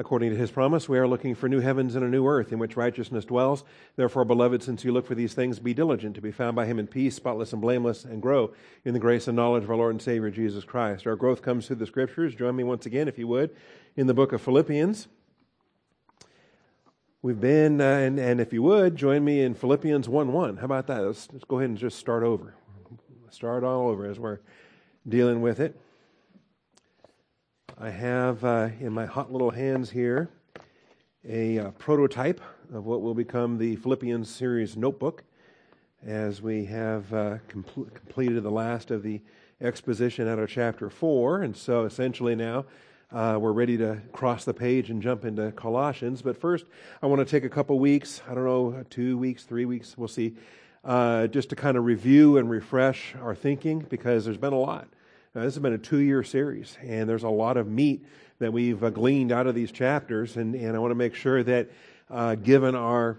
According to his promise, we are looking for new heavens and a new earth in which righteousness dwells. Therefore, beloved, since you look for these things, be diligent to be found by him in peace, spotless and blameless, and grow in the grace and knowledge of our Lord and Savior Jesus Christ. Our growth comes through the scriptures. Join me once again, if you would, in the book of Philippians. We've been, uh, and, and if you would, join me in Philippians 1 1. How about that? Let's, let's go ahead and just start over. Start all over as we're dealing with it. I have uh, in my hot little hands here a uh, prototype of what will become the Philippians series notebook as we have uh, compl- completed the last of the exposition out of chapter 4. And so essentially now uh, we're ready to cross the page and jump into Colossians. But first, I want to take a couple weeks, I don't know, two weeks, three weeks, we'll see, uh, just to kind of review and refresh our thinking because there's been a lot. This has been a two year series, and there's a lot of meat that we've uh, gleaned out of these chapters. And, and I want to make sure that, uh, given our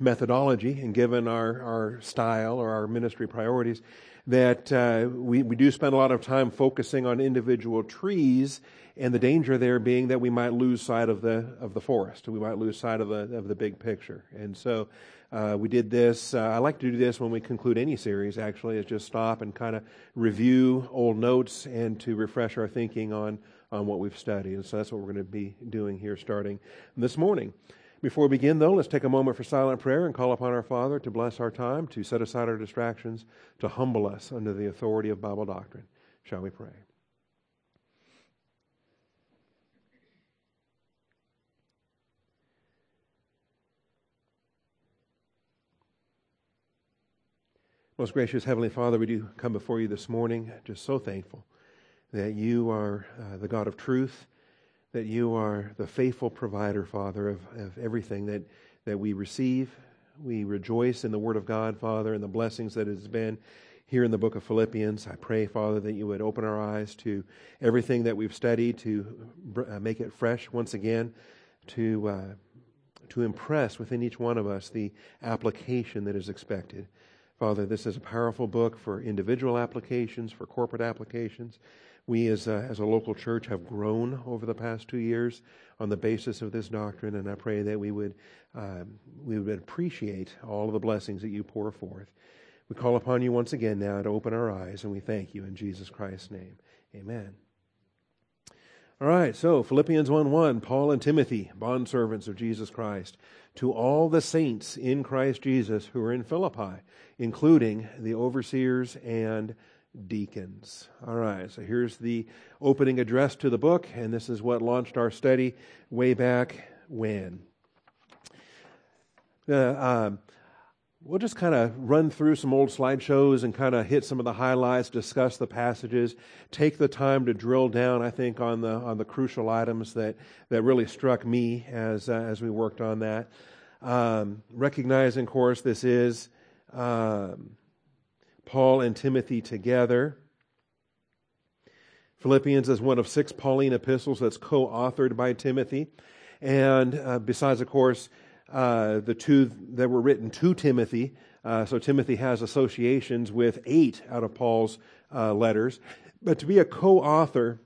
methodology and given our, our style or our ministry priorities, that uh, we, we do spend a lot of time focusing on individual trees and the danger there being that we might lose sight of the of the forest we might lose sight of the of the big picture and so uh, we did this. Uh, I like to do this when we conclude any series, actually, is just stop and kind of review old notes and to refresh our thinking on, on what we've studied. And so that's what we're going to be doing here starting this morning. Before we begin, though, let's take a moment for silent prayer and call upon our Father to bless our time, to set aside our distractions, to humble us under the authority of Bible doctrine. Shall we pray? Most gracious Heavenly Father, we do come before you this morning just so thankful that you are uh, the God of truth, that you are the faithful provider, Father, of, of everything that, that we receive. We rejoice in the Word of God, Father, and the blessings that it has been here in the book of Philippians. I pray, Father, that you would open our eyes to everything that we've studied, to uh, make it fresh once again, to, uh, to impress within each one of us the application that is expected. Father, this is a powerful book for individual applications, for corporate applications. We, as a, as a local church, have grown over the past two years on the basis of this doctrine, and I pray that we would, um, we would appreciate all of the blessings that you pour forth. We call upon you once again now to open our eyes, and we thank you in Jesus Christ's name. Amen. All right, so Philippians 1 1, Paul and Timothy, bondservants of Jesus Christ, to all the saints in Christ Jesus who are in Philippi, including the overseers and deacons. All right, so here's the opening address to the book, and this is what launched our study way back when. Uh, um, we'll just kind of run through some old slideshows and kind of hit some of the highlights, discuss the passages, take the time to drill down, I think, on the on the crucial items that that really struck me as uh, as we worked on that. Um, recognizing, of course, this is um, Paul and Timothy together. Philippians is one of six Pauline epistles that's co authored by Timothy. And uh, besides, of course, uh, the two that were written to Timothy. Uh, so Timothy has associations with eight out of Paul's uh, letters. But to be a co author,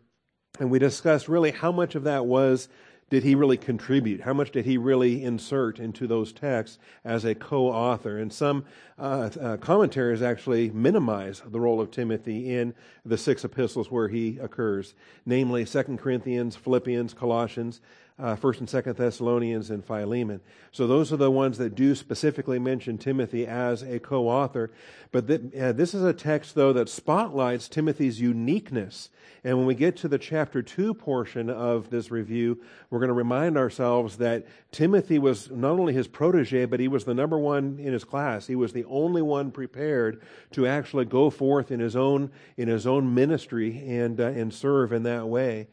and we discussed really how much of that was did he really contribute? How much did he really insert into those texts as a co-author? And some uh, uh, commentaries actually minimize the role of Timothy in the six epistles where he occurs, namely Second Corinthians, Philippians, Colossians, uh, First and Second Thessalonians, and Philemon. So those are the ones that do specifically mention Timothy as a co-author. But th- uh, this is a text, though, that spotlights Timothy's uniqueness. And when we get to the chapter two portion of this review, we're going to remind ourselves that Timothy was not only his protege, but he was the number one in his class. He was the only one prepared to actually go forth in his own in his own ministry and uh, and serve in that way.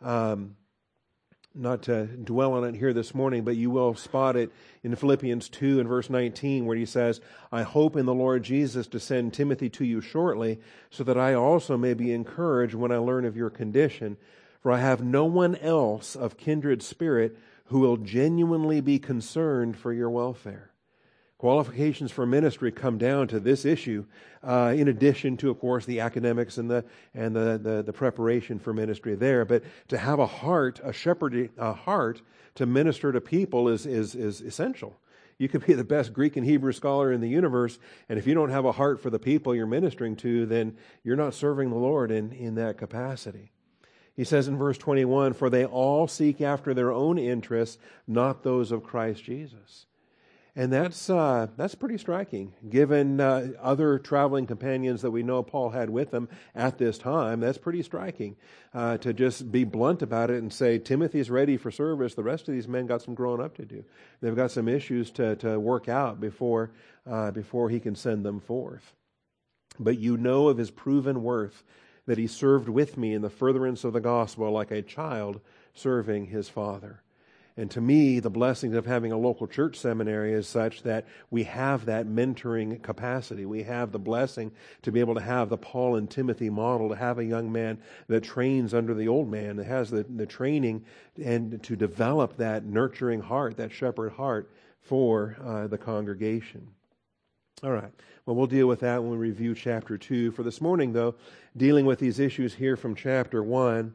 Um, not to dwell on it here this morning, but you will spot it in Philippians 2 and verse 19, where he says, I hope in the Lord Jesus to send Timothy to you shortly, so that I also may be encouraged when I learn of your condition. For I have no one else of kindred spirit who will genuinely be concerned for your welfare. Qualifications for ministry come down to this issue, uh, in addition to, of course, the academics and the and the, the, the preparation for ministry there. But to have a heart, a shepherd, a heart to minister to people is is is essential. You could be the best Greek and Hebrew scholar in the universe, and if you don't have a heart for the people you're ministering to, then you're not serving the Lord in, in that capacity. He says in verse 21 For they all seek after their own interests, not those of Christ Jesus. And that's, uh, that's pretty striking, given uh, other traveling companions that we know Paul had with him at this time. That's pretty striking uh, to just be blunt about it and say, Timothy's ready for service. The rest of these men got some growing up to do. They've got some issues to, to work out before, uh, before he can send them forth. But you know of his proven worth, that he served with me in the furtherance of the gospel like a child serving his father. And to me, the blessings of having a local church seminary is such that we have that mentoring capacity. We have the blessing to be able to have the Paul and Timothy model, to have a young man that trains under the old man, that has the, the training and to develop that nurturing heart, that shepherd heart for uh, the congregation. All right. Well, we'll deal with that when we review chapter 2. For this morning, though, dealing with these issues here from chapter 1.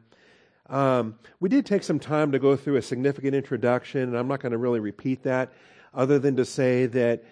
Um, we did take some time to go through a significant introduction, and I'm not going to really repeat that, other than to say that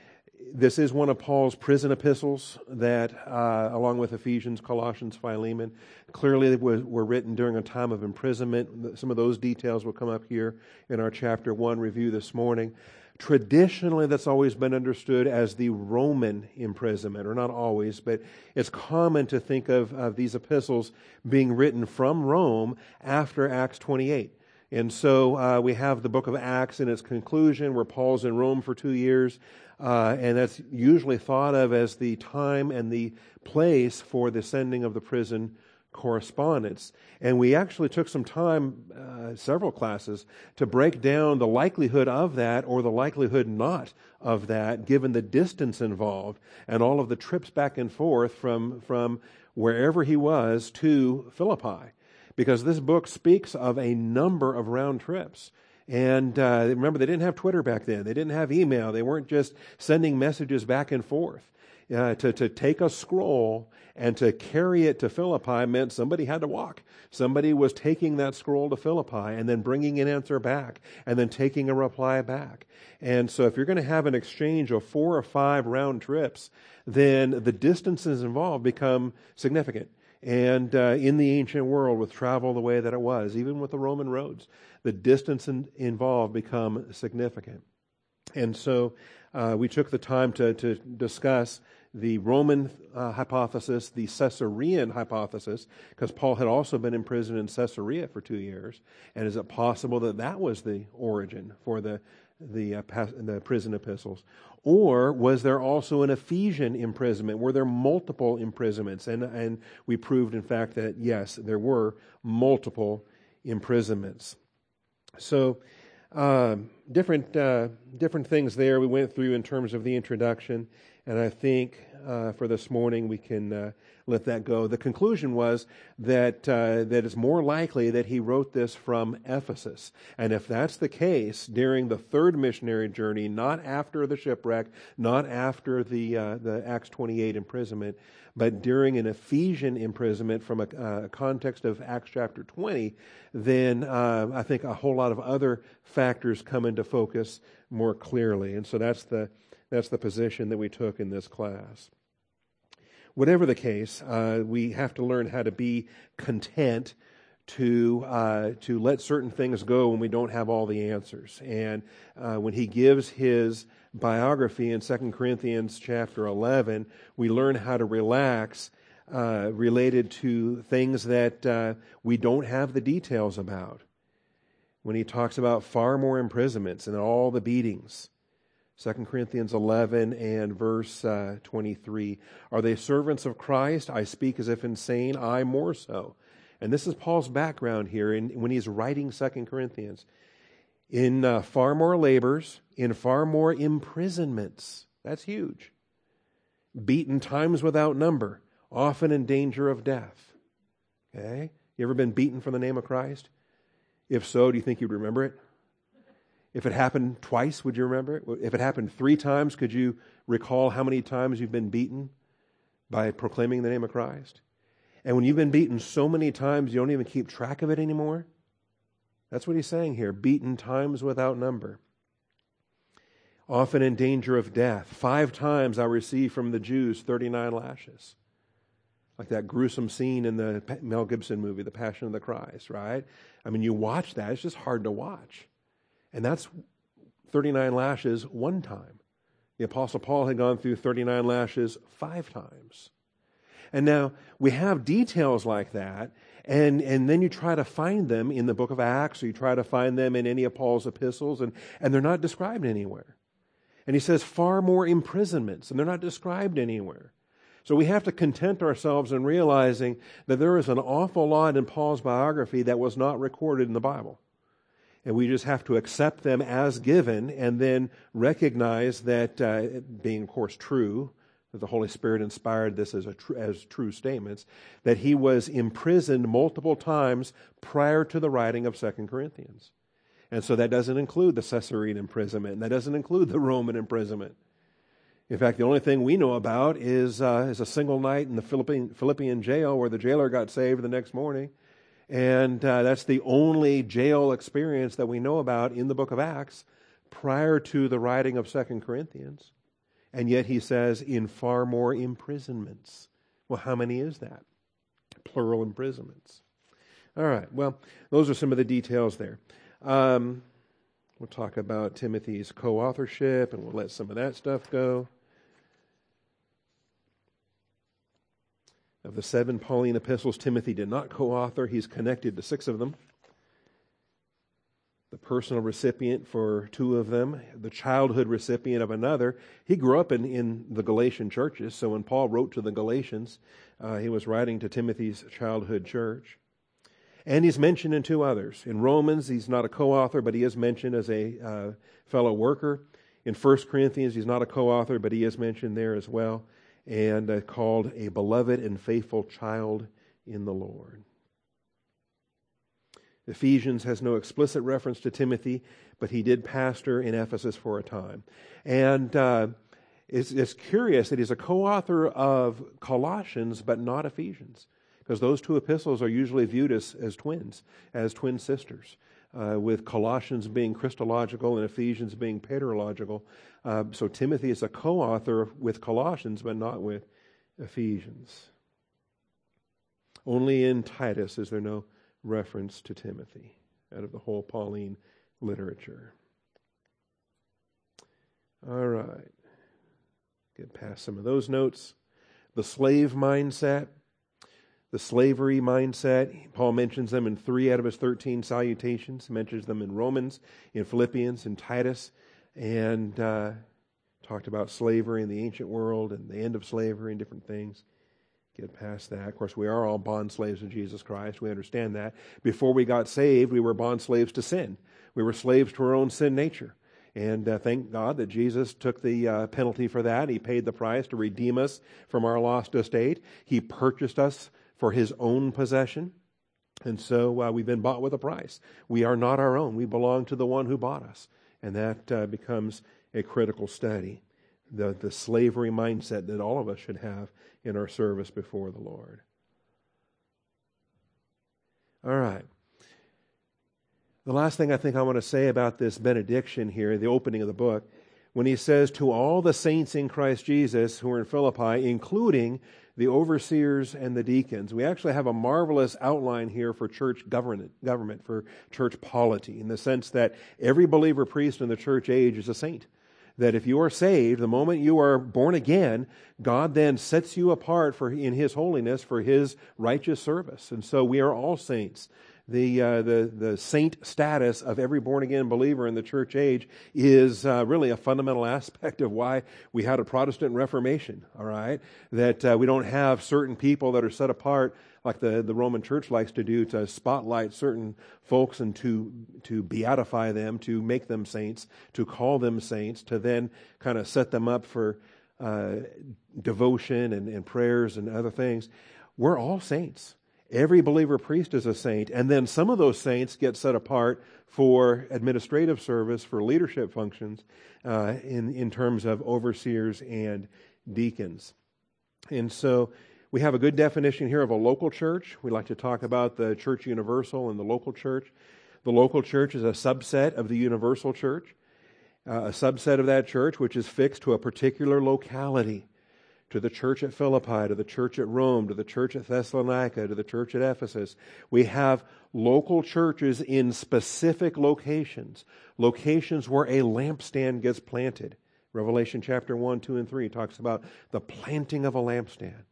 this is one of Paul's prison epistles that, uh, along with Ephesians, Colossians, Philemon, clearly were, were, written during a time of imprisonment. Some of those details will come up here in our chapter 1 review this morning. Traditionally, that's always been understood as the Roman imprisonment, or not always, but it's common to think of, of these epistles being written from Rome after Acts 28. And so uh, we have the book of Acts in its conclusion, where Paul's in Rome for two years, uh, and that's usually thought of as the time and the place for the sending of the prison correspondence. And we actually took some time, uh, several classes, to break down the likelihood of that or the likelihood not of that, given the distance involved and all of the trips back and forth from, from wherever he was to Philippi. Because this book speaks of a number of round trips. And uh, remember, they didn't have Twitter back then. They didn't have email. They weren't just sending messages back and forth. Uh, to, to take a scroll and to carry it to Philippi meant somebody had to walk. Somebody was taking that scroll to Philippi and then bringing an answer back and then taking a reply back. And so if you're going to have an exchange of four or five round trips, then the distances involved become significant. And uh, in the ancient world, with travel the way that it was, even with the Roman roads, the distance in, involved become significant. And so uh, we took the time to, to discuss the Roman uh, hypothesis, the Caesarean hypothesis, because Paul had also been imprisoned in Caesarea for two years. And is it possible that that was the origin for the, the, uh, the prison epistles? Or was there also an Ephesian imprisonment? Were there multiple imprisonments? And, and we proved, in fact, that yes, there were multiple imprisonments. So, um, different, uh, different things there we went through in terms of the introduction. And I think uh, for this morning we can uh, let that go. The conclusion was that uh, that it's more likely that he wrote this from Ephesus, and if that's the case, during the third missionary journey, not after the shipwreck, not after the uh, the Acts twenty eight imprisonment, but during an Ephesian imprisonment from a, a context of Acts chapter twenty, then uh, I think a whole lot of other factors come into focus more clearly, and so that's the that's the position that we took in this class. Whatever the case, uh, we have to learn how to be content to uh, to let certain things go when we don't have all the answers. And uh, when he gives his biography in 2 Corinthians chapter 11, we learn how to relax uh, related to things that uh, we don't have the details about. When he talks about far more imprisonments and all the beatings, 2 Corinthians 11 and verse uh, 23. Are they servants of Christ? I speak as if insane, I more so. And this is Paul's background here in, when he's writing 2 Corinthians. In uh, far more labors, in far more imprisonments. That's huge. Beaten times without number, often in danger of death. Okay? You ever been beaten for the name of Christ? If so, do you think you'd remember it? If it happened twice, would you remember it? If it happened three times, could you recall how many times you've been beaten by proclaiming the name of Christ? And when you've been beaten so many times, you don't even keep track of it anymore? That's what he's saying here beaten times without number. Often in danger of death. Five times I received from the Jews 39 lashes. Like that gruesome scene in the Mel Gibson movie, The Passion of the Christ, right? I mean, you watch that, it's just hard to watch. And that's 39 lashes one time. The Apostle Paul had gone through 39 lashes five times. And now we have details like that, and, and then you try to find them in the book of Acts, or you try to find them in any of Paul's epistles, and, and they're not described anywhere. And he says far more imprisonments, and they're not described anywhere. So we have to content ourselves in realizing that there is an awful lot in Paul's biography that was not recorded in the Bible. And we just have to accept them as given and then recognize that, uh, being, of course, true, that the Holy Spirit inspired this as, tr- as true statements, that he was imprisoned multiple times prior to the writing of Second Corinthians. And so that doesn't include the Caesarean imprisonment, and that doesn't include the Roman imprisonment. In fact, the only thing we know about is, uh, is a single night in the Philippian, Philippian jail where the jailer got saved the next morning. And uh, that's the only jail experience that we know about in the book of Acts prior to the writing of Second Corinthians. And yet he says, in far more imprisonments. Well, how many is that? Plural imprisonments. All right, well, those are some of the details there. Um, we'll talk about Timothy's co authorship and we'll let some of that stuff go. Of the seven Pauline epistles, Timothy did not co author. He's connected to six of them. The personal recipient for two of them, the childhood recipient of another. He grew up in, in the Galatian churches, so when Paul wrote to the Galatians, uh, he was writing to Timothy's childhood church. And he's mentioned in two others. In Romans, he's not a co author, but he is mentioned as a uh, fellow worker. In 1 Corinthians, he's not a co author, but he is mentioned there as well and uh, called a beloved and faithful child in the Lord. Ephesians has no explicit reference to Timothy, but he did pastor in Ephesus for a time. And uh, it's, it's curious that he's a co author of Colossians, but not Ephesians, because those two epistles are usually viewed as, as twins, as twin sisters uh, with Colossians being Christological and Ephesians being paterological. Uh, so Timothy is a co author with Colossians, but not with Ephesians. Only in Titus is there no reference to Timothy out of the whole Pauline literature. All right. Get past some of those notes. The slave mindset the slavery mindset. Paul mentions them in three out of his 13 salutations. He mentions them in Romans, in Philippians, in Titus, and uh, talked about slavery in the ancient world and the end of slavery and different things. Get past that. Of course, we are all bond slaves of Jesus Christ. We understand that. Before we got saved, we were bond slaves to sin. We were slaves to our own sin nature. And uh, thank God that Jesus took the uh, penalty for that. He paid the price to redeem us from our lost estate. He purchased us for his own possession. And so uh, we've been bought with a price. We are not our own. We belong to the one who bought us. And that uh, becomes a critical study. The, the slavery mindset that all of us should have in our service before the Lord. All right. The last thing I think I want to say about this benediction here, the opening of the book, when he says, To all the saints in Christ Jesus who are in Philippi, including the overseers and the deacons. We actually have a marvelous outline here for church government, government for church polity, in the sense that every believer priest in the church age is a saint. That if you are saved, the moment you are born again, God then sets you apart for in His holiness for His righteous service. And so we are all saints the, uh, the, the saint status of every born again believer in the church age is uh, really a fundamental aspect of why we had a Protestant Reformation, all right? That uh, we don't have certain people that are set apart like the, the Roman church likes to do to spotlight certain folks and to, to beatify them, to make them saints, to call them saints, to then kind of set them up for uh, devotion and, and prayers and other things. We're all saints. Every believer priest is a saint, and then some of those saints get set apart for administrative service, for leadership functions, uh, in in terms of overseers and deacons. And so we have a good definition here of a local church. We like to talk about the church universal and the local church. The local church is a subset of the universal church, uh, a subset of that church which is fixed to a particular locality to the church at Philippi, to the church at Rome, to the church at Thessalonica, to the church at Ephesus. We have local churches in specific locations, locations where a lampstand gets planted. Revelation chapter 1, 2, and 3 talks about the planting of a lampstand.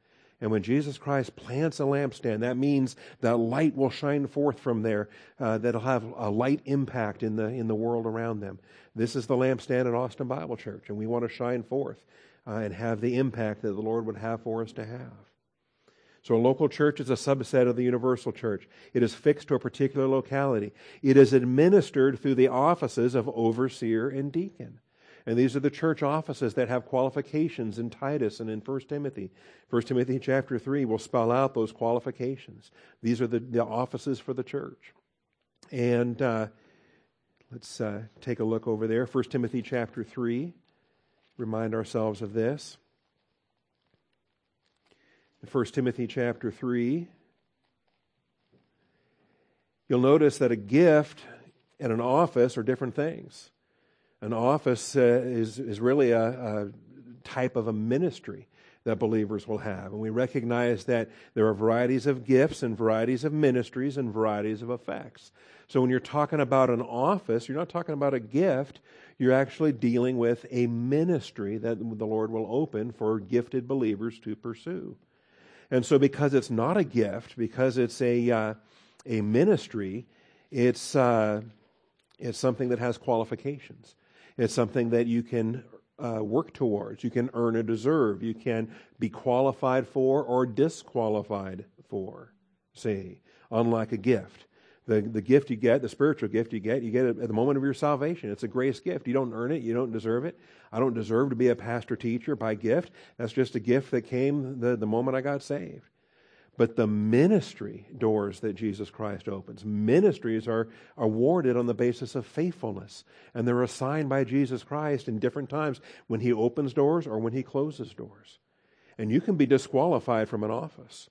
And when Jesus Christ plants a lampstand, that means that light will shine forth from there, uh, that'll have a light impact in the, in the world around them. This is the lampstand at Austin Bible Church, and we want to shine forth uh, and have the impact that the Lord would have for us to have. So, a local church is a subset of the universal church. It is fixed to a particular locality. It is administered through the offices of overseer and deacon. And these are the church offices that have qualifications in Titus and in 1 Timothy. 1 Timothy chapter 3 will spell out those qualifications. These are the, the offices for the church. And uh, let's uh, take a look over there. 1 Timothy chapter 3. Remind ourselves of this. In 1 Timothy chapter 3. You'll notice that a gift and an office are different things. An office uh, is, is really a, a type of a ministry that believers will have. And we recognize that there are varieties of gifts and varieties of ministries and varieties of effects. So when you're talking about an office, you're not talking about a gift, you're actually dealing with a ministry that the Lord will open for gifted believers to pursue. And so because it's not a gift, because it's a, uh, a ministry, it's, uh, it's something that has qualifications. It's something that you can uh, work towards. You can earn or deserve. You can be qualified for or disqualified for. See, unlike a gift. The, the gift you get, the spiritual gift you get, you get it at the moment of your salvation. It's a grace gift. You don't earn it. You don't deserve it. I don't deserve to be a pastor teacher by gift. That's just a gift that came the, the moment I got saved but the ministry doors that Jesus Christ opens. Ministries are awarded on the basis of faithfulness, and they're assigned by Jesus Christ in different times when he opens doors or when he closes doors. And you can be disqualified from an office.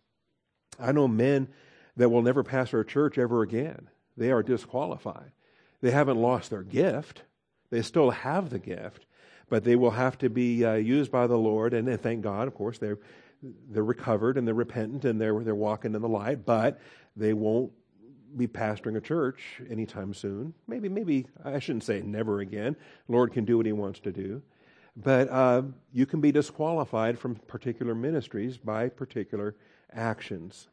I know men that will never pastor a church ever again. They are disqualified. They haven't lost their gift, they still have the gift, but they will have to be uh, used by the Lord, and, and thank God, of course, they're they're recovered and they're repentant and they're, they're walking in the light, but they won't be pastoring a church anytime soon. Maybe, maybe, I shouldn't say never again. Lord can do what he wants to do. But uh, you can be disqualified from particular ministries by particular actions.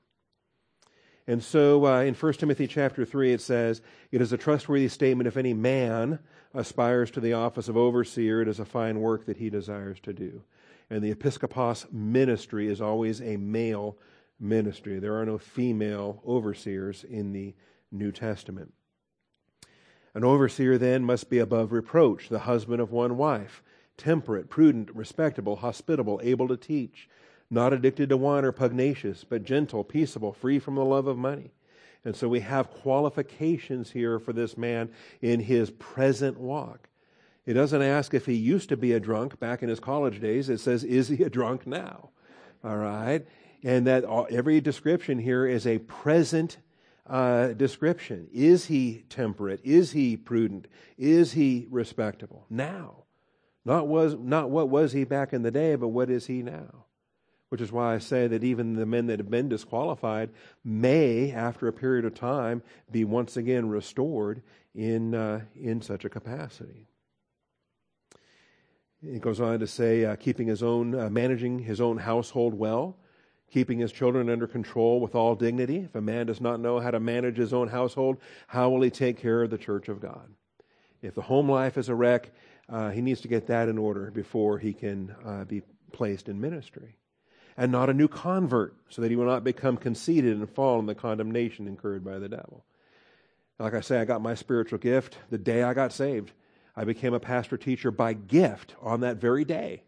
And so uh, in 1 Timothy chapter 3, it says, It is a trustworthy statement if any man aspires to the office of overseer, it is a fine work that he desires to do and the episkopos ministry is always a male ministry. There are no female overseers in the New Testament. An overseer then must be above reproach, the husband of one wife, temperate, prudent, respectable, hospitable, able to teach, not addicted to wine or pugnacious, but gentle, peaceable, free from the love of money. And so we have qualifications here for this man in his present walk. It doesn't ask if he used to be a drunk back in his college days. It says, is he a drunk now? All right. And that all, every description here is a present uh, description. Is he temperate? Is he prudent? Is he respectable? Now. Not, was, not what was he back in the day, but what is he now? Which is why I say that even the men that have been disqualified may, after a period of time, be once again restored in, uh, in such a capacity. He goes on to say, uh, keeping his own, uh, managing his own household well, keeping his children under control with all dignity. If a man does not know how to manage his own household, how will he take care of the church of God? If the home life is a wreck, uh, he needs to get that in order before he can uh, be placed in ministry. And not a new convert, so that he will not become conceited and fall in the condemnation incurred by the devil. Like I say, I got my spiritual gift the day I got saved. I became a pastor teacher by gift on that very day.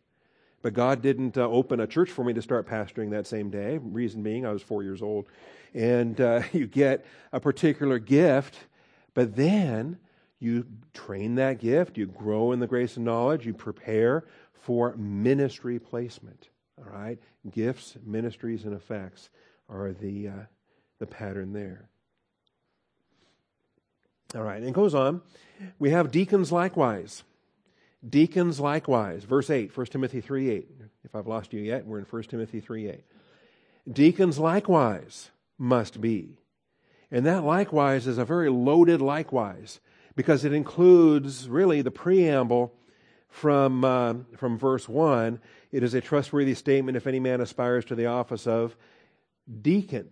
But God didn't uh, open a church for me to start pastoring that same day. Reason being, I was four years old. And uh, you get a particular gift, but then you train that gift, you grow in the grace and knowledge, you prepare for ministry placement. All right? Gifts, ministries, and effects are the, uh, the pattern there. All right, and it goes on. We have deacons likewise. Deacons likewise. Verse 8, 1 Timothy 3 8. If I've lost you yet, we're in 1 Timothy 3 8. Deacons likewise must be. And that likewise is a very loaded likewise because it includes really the preamble from, uh, from verse 1. It is a trustworthy statement if any man aspires to the office of deacon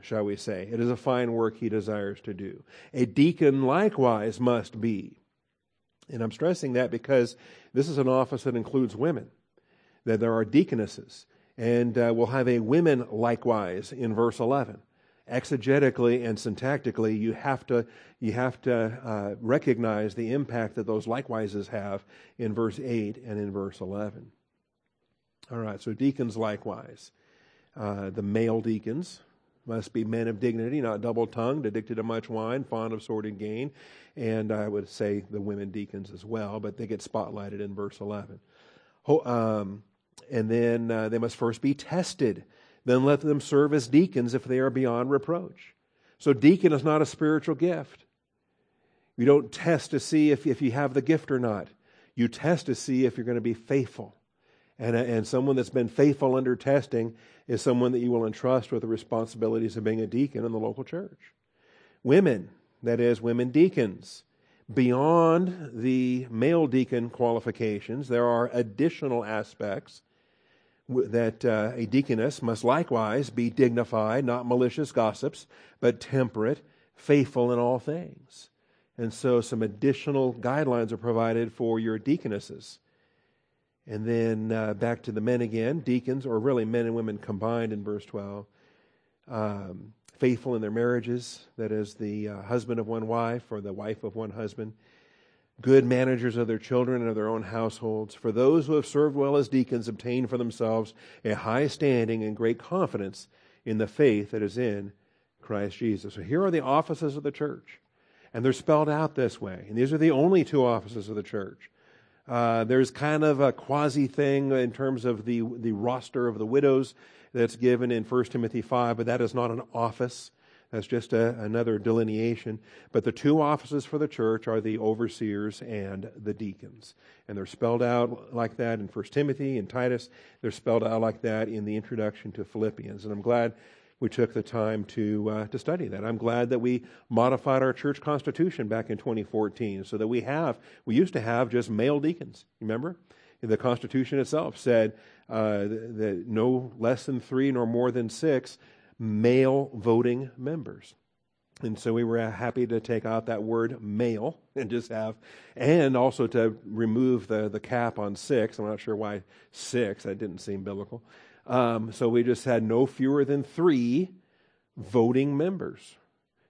shall we say. It is a fine work he desires to do. A deacon likewise must be. And I'm stressing that because this is an office that includes women, that there are deaconesses. And uh, we'll have a women likewise in verse 11. Exegetically and syntactically, you have to, you have to uh, recognize the impact that those likewises have in verse 8 and in verse 11. All right, so deacons likewise. Uh, the male deacons, must be men of dignity, not double tongued, addicted to much wine, fond of sordid gain. And I would say the women deacons as well, but they get spotlighted in verse 11. Um, and then uh, they must first be tested. Then let them serve as deacons if they are beyond reproach. So, deacon is not a spiritual gift. You don't test to see if, if you have the gift or not. You test to see if you're going to be faithful. And, and someone that's been faithful under testing is someone that you will entrust with the responsibilities of being a deacon in the local church. Women, that is, women deacons. Beyond the male deacon qualifications, there are additional aspects that uh, a deaconess must likewise be dignified, not malicious gossips, but temperate, faithful in all things. And so some additional guidelines are provided for your deaconesses. And then uh, back to the men again, deacons, or really men and women combined in verse 12. Um, faithful in their marriages, that is, the uh, husband of one wife or the wife of one husband. Good managers of their children and of their own households. For those who have served well as deacons obtain for themselves a high standing and great confidence in the faith that is in Christ Jesus. So here are the offices of the church. And they're spelled out this way. And these are the only two offices of the church. Uh, there's kind of a quasi thing in terms of the, the roster of the widows that's given in 1 Timothy 5, but that is not an office. That's just a, another delineation. But the two offices for the church are the overseers and the deacons. And they're spelled out like that in 1 Timothy and Titus. They're spelled out like that in the introduction to Philippians. And I'm glad we took the time to uh, to study that. I'm glad that we modified our church constitution back in 2014, so that we have we used to have just male deacons. Remember, the Constitution itself said uh, that no less than three nor more than six male voting members. And so we were happy to take out that word male and just have, and also to remove the, the cap on six. I'm not sure why six, that didn't seem biblical. Um, so we just had no fewer than three voting members.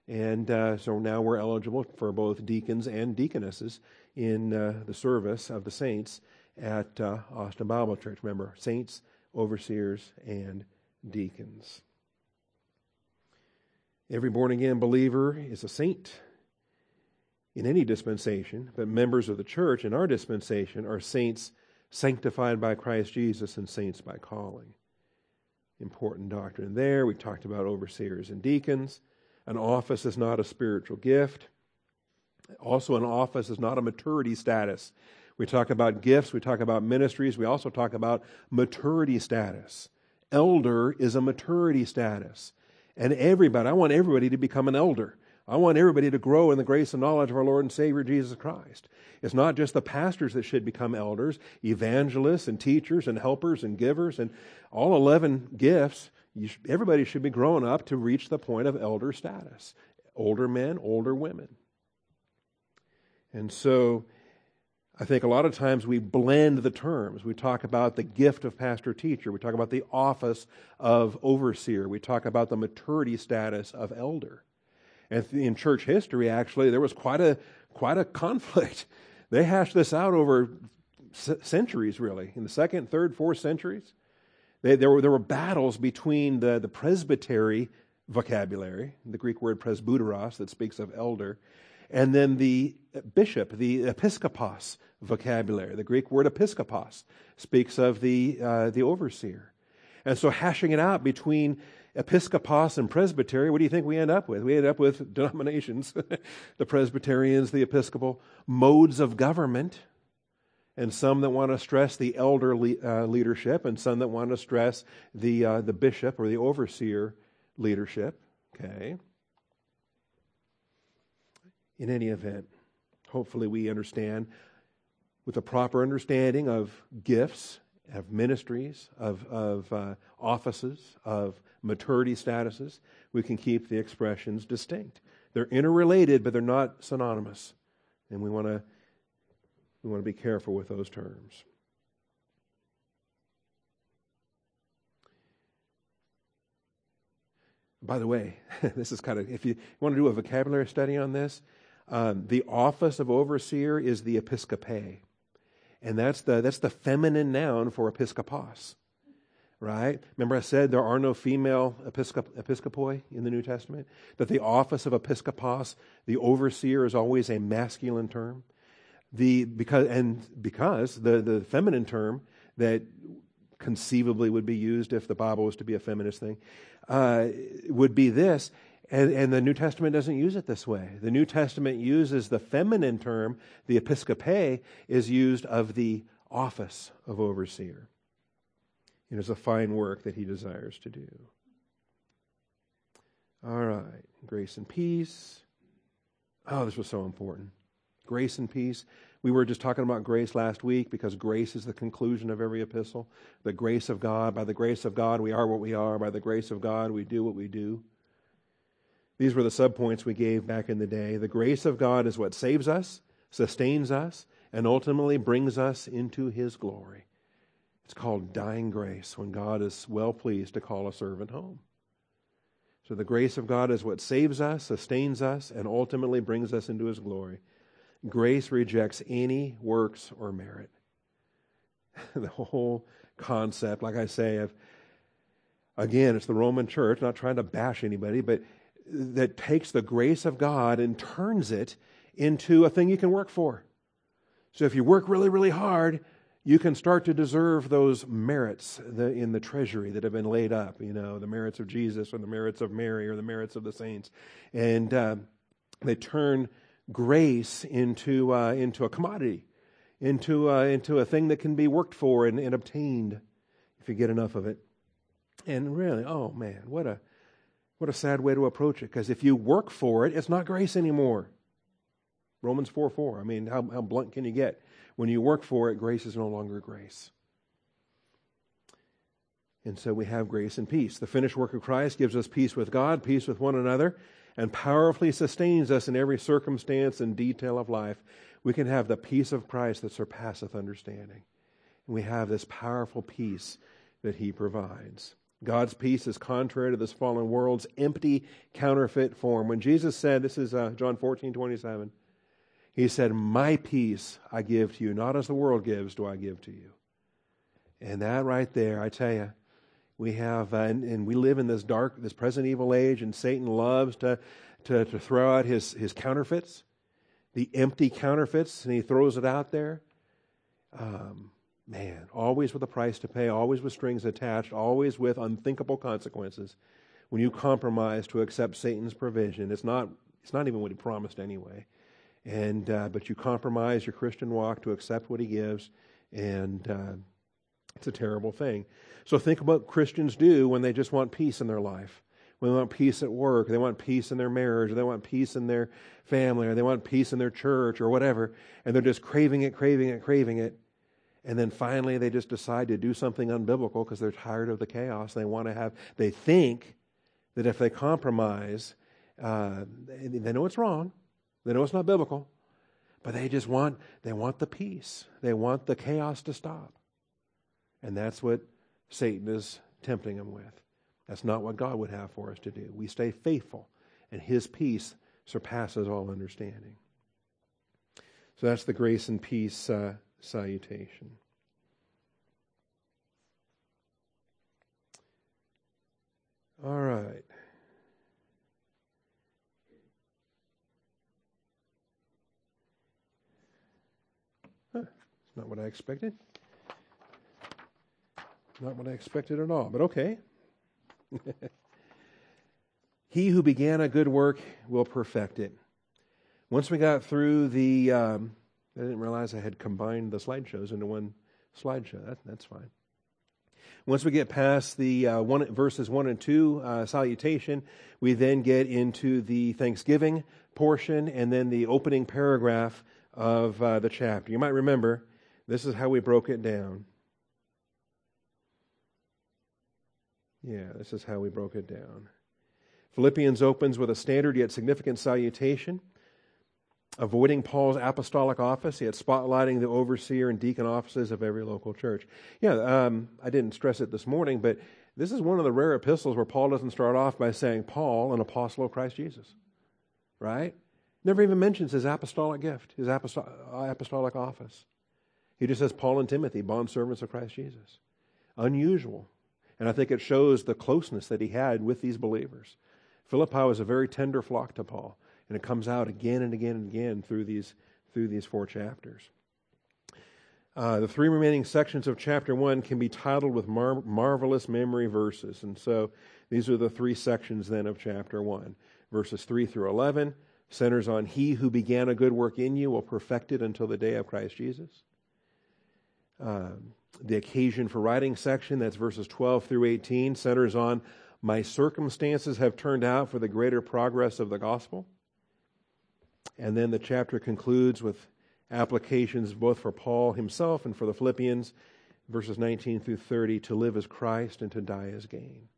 And uh, so now we're eligible for both deacons and deaconesses in uh, the service of the saints at uh, Austin Bible Church. Remember, saints, overseers, and deacons. Every born again believer is a saint in any dispensation, but members of the church in our dispensation are saints sanctified by Christ Jesus and saints by calling important doctrine there. We talked about overseers and deacons. An office is not a spiritual gift. Also, an office is not a maturity status. We talk about gifts, we talk about ministries, we also talk about maturity status. Elder is a maturity status. And everybody, I want everybody to become an elder. I want everybody to grow in the grace and knowledge of our Lord and Savior Jesus Christ. It's not just the pastors that should become elders, evangelists and teachers and helpers and givers and all 11 gifts. everybody should be growing up to reach the point of elder status. Older men, older women. And so I think a lot of times we blend the terms. We talk about the gift of pastor teacher. We talk about the office of overseer. We talk about the maturity status of elder. And in church history, actually, there was quite a, quite a conflict. They hashed this out over c- centuries, really, in the second, third, fourth centuries. They, there, were, there were battles between the, the presbytery vocabulary, the Greek word presbyteros that speaks of elder, and then the bishop, the episkopos vocabulary. The Greek word episkopos speaks of the, uh, the overseer. And so hashing it out between episkopos and presbytery, what do you think we end up with? We end up with denominations, the Presbyterians, the Episcopal, modes of government, and some that want to stress the elder le- uh, leadership, and some that want to stress the, uh, the bishop or the overseer leadership. Okay. In any event, hopefully we understand with a proper understanding of gifts, of ministries, of, of uh, offices, of maturity statuses, we can keep the expressions distinct. They're interrelated, but they're not synonymous. And we want to we want to be careful with those terms. By the way, this is kind of, if you want to do a vocabulary study on this, um, the office of overseer is the episcope. And that's the, that's the feminine noun for episkopos right? Remember, I said there are no female episcop- episcopoi in the New Testament? That the office of episkopos, the overseer, is always a masculine term. The, because, and because the, the feminine term that conceivably would be used if the Bible was to be a feminist thing uh, would be this. And, and the New Testament doesn't use it this way. The New Testament uses the feminine term, the episcope, is used of the office of overseer. It is a fine work that he desires to do. All right. Grace and peace. Oh, this was so important. Grace and peace. We were just talking about grace last week because grace is the conclusion of every epistle. The grace of God. By the grace of God, we are what we are. By the grace of God, we do what we do. These were the subpoints we gave back in the day. The grace of God is what saves us, sustains us, and ultimately brings us into his glory. It's called dying grace when God is well pleased to call a servant home. So the grace of God is what saves us, sustains us, and ultimately brings us into his glory. Grace rejects any works or merit. the whole concept, like I say, of again, it's the Roman church, not trying to bash anybody, but that takes the grace of God and turns it into a thing you can work for. So if you work really, really hard, you can start to deserve those merits in the treasury that have been laid up, you know, the merits of Jesus or the merits of Mary or the merits of the saints. And uh, they turn grace into, uh, into a commodity, into, uh, into a thing that can be worked for and, and obtained if you get enough of it. And really, oh man, what a, what a sad way to approach it. Because if you work for it, it's not grace anymore. Romans 4 4. I mean, how, how blunt can you get? When you work for it, grace is no longer grace. And so we have grace and peace. The finished work of Christ gives us peace with God, peace with one another, and powerfully sustains us in every circumstance and detail of life. We can have the peace of Christ that surpasseth understanding. And we have this powerful peace that He provides. God's peace is contrary to this fallen world's empty, counterfeit form. When Jesus said, this is uh, John 14, 27, he said, My peace I give to you, not as the world gives, do I give to you. And that right there, I tell you, we have, uh, and, and, we live in this dark, this present evil age, and Satan loves to, to, to throw out his, his counterfeits, the empty counterfeits, and he throws it out there. Um, man, always with a price to pay, always with strings attached, always with unthinkable consequences. When you compromise to accept Satan's provision, it's not, it's not even what he promised anyway and uh, but you compromise your Christian walk to accept what He gives, and uh, it's a terrible thing. So think about what Christians do when they just want peace in their life. When they want peace at work, they want peace in their marriage, or they want peace in their family, or they want peace in their church, or whatever, and they're just craving it, craving it, craving it. And then finally, they just decide to do something unbiblical because they're tired of the chaos. They want to have, they think that if they compromise, uh, they know it's wrong, they know it's not biblical, but they just want they want the peace. They want the chaos to stop. And that's what Satan is tempting them with. That's not what God would have for us to do. We stay faithful, and his peace surpasses all understanding. So that's the grace and peace uh, salutation. All right. Huh, it's not what I expected. Not what I expected at all, but okay. he who began a good work will perfect it. Once we got through the, um, I didn't realize I had combined the slideshows into one slideshow. That, that's fine. Once we get past the uh, one, verses 1 and 2 uh, salutation, we then get into the thanksgiving portion and then the opening paragraph of uh, the chapter. You might remember this is how we broke it down. Yeah, this is how we broke it down. Philippians opens with a standard yet significant salutation avoiding Paul's apostolic office, yet spotlighting the overseer and deacon offices of every local church. Yeah, um, I didn't stress it this morning, but this is one of the rare epistles where Paul doesn't start off by saying, Paul, an apostle of Christ Jesus. Right? Never even mentions his apostolic gift, his apostolic office. He just says, Paul and Timothy, bondservants of Christ Jesus. Unusual. And I think it shows the closeness that he had with these believers. Philippi was a very tender flock to Paul. And it comes out again and again and again through these, through these four chapters. Uh, the three remaining sections of chapter 1 can be titled with mar- marvelous memory verses. And so these are the three sections then of chapter 1. Verses 3 through 11 centers on He who began a good work in you will perfect it until the day of Christ Jesus. Uh, the occasion for writing section, that's verses 12 through 18, centers on My circumstances have turned out for the greater progress of the gospel. And then the chapter concludes with applications both for Paul himself and for the Philippians, verses 19 through 30, to live as Christ and to die as gain.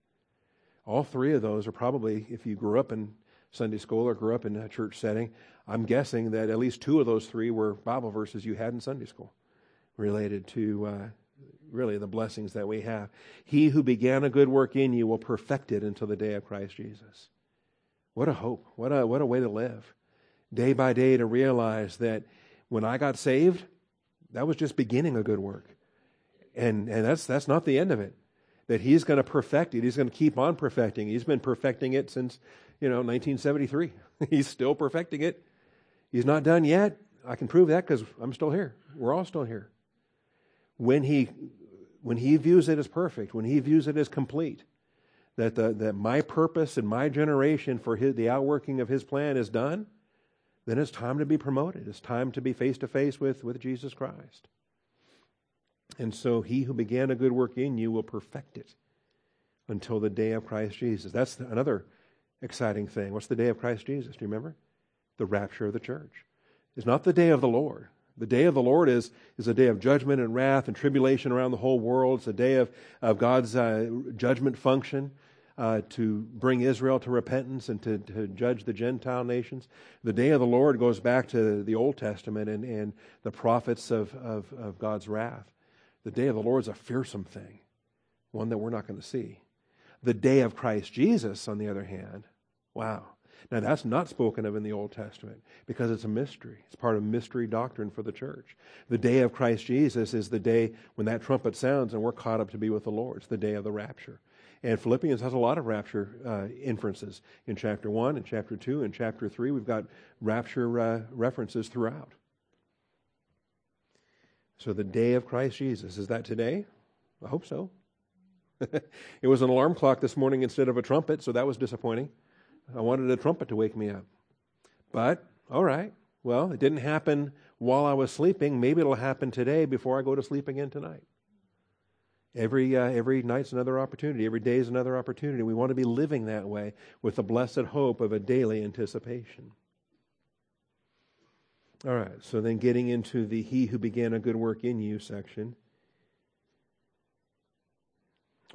All three of those are probably, if you grew up in Sunday school or grew up in a church setting, I'm guessing that at least two of those three were Bible verses you had in Sunday school related to uh, really the blessings that we have. He who began a good work in you will perfect it until the day of Christ Jesus. What a hope. What a, what a way to live day by day to realize that when I got saved, that was just beginning a good work. And, and that's, that's not the end of it. That He's going to perfect it. He's going to keep on perfecting. He's been perfecting it since, you know, 1973. He's still perfecting it. He's not done yet. I can prove that because I'm still here. We're all still here. When He, when he views it as perfect, when He views it as complete, that, the, that my purpose and my generation for his, the outworking of His plan is done, then it's time to be promoted. It's time to be face to face with with Jesus Christ. And so he who began a good work in you will perfect it until the day of Christ Jesus. That's another exciting thing. What's the day of Christ Jesus? Do you remember? The rapture of the church. It's not the day of the Lord. The day of the Lord is, is a day of judgment and wrath and tribulation around the whole world. It's a day of, of God's uh, judgment function uh, to bring Israel to repentance and to, to judge the Gentile nations. The day of the Lord goes back to the Old Testament and, and the prophets of, of, of God's wrath. The day of the Lord is a fearsome thing, one that we're not going to see. The day of Christ Jesus, on the other hand, wow. Now, that's not spoken of in the Old Testament because it's a mystery. It's part of mystery doctrine for the church. The day of Christ Jesus is the day when that trumpet sounds and we're caught up to be with the Lord. It's the day of the rapture. And Philippians has a lot of rapture uh, inferences in chapter 1 and chapter 2 and chapter 3. We've got rapture uh, references throughout. So the day of Christ Jesus, is that today? I hope so. it was an alarm clock this morning instead of a trumpet, so that was disappointing. I wanted a trumpet to wake me up. But, all right, well, it didn't happen while I was sleeping. Maybe it'll happen today before I go to sleep again tonight. Every, uh, every night's another opportunity. Every day is another opportunity. We want to be living that way with the blessed hope of a daily anticipation. All right, so then getting into the He who began a good work in you section.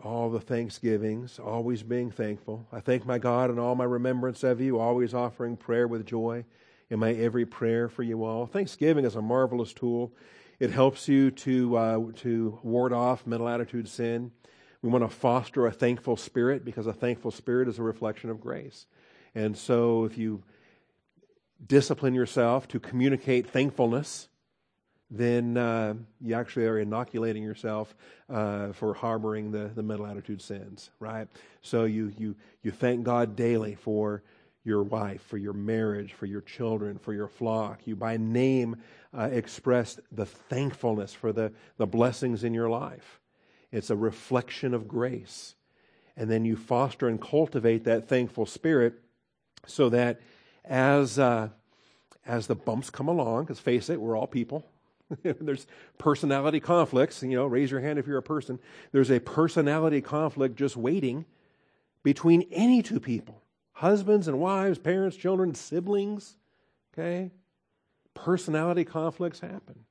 All the thanksgivings, always being thankful. I thank my God in all my remembrance of you, always offering prayer with joy in my every prayer for you all. Thanksgiving is a marvelous tool it helps you to, uh, to ward off mental attitude sin. We want to foster a thankful spirit because a thankful spirit is a reflection of grace. And so if you discipline yourself to communicate thankfulness then uh, you actually are inoculating yourself uh, for harboring the, the mental attitude sins, right? So you, you, you thank God daily for your wife, for your marriage, for your children, for your flock. You by name uh, express the thankfulness for the, the blessings in your life. It's a reflection of grace. And then you foster and cultivate that thankful spirit so that as, uh, as the bumps come along, because face it, we're all people. There's personality conflicts. You know, raise your hand if you're a person. There's a personality conflict just waiting between any two people husbands and wives, parents, children, siblings. Okay? Personality conflicts happen.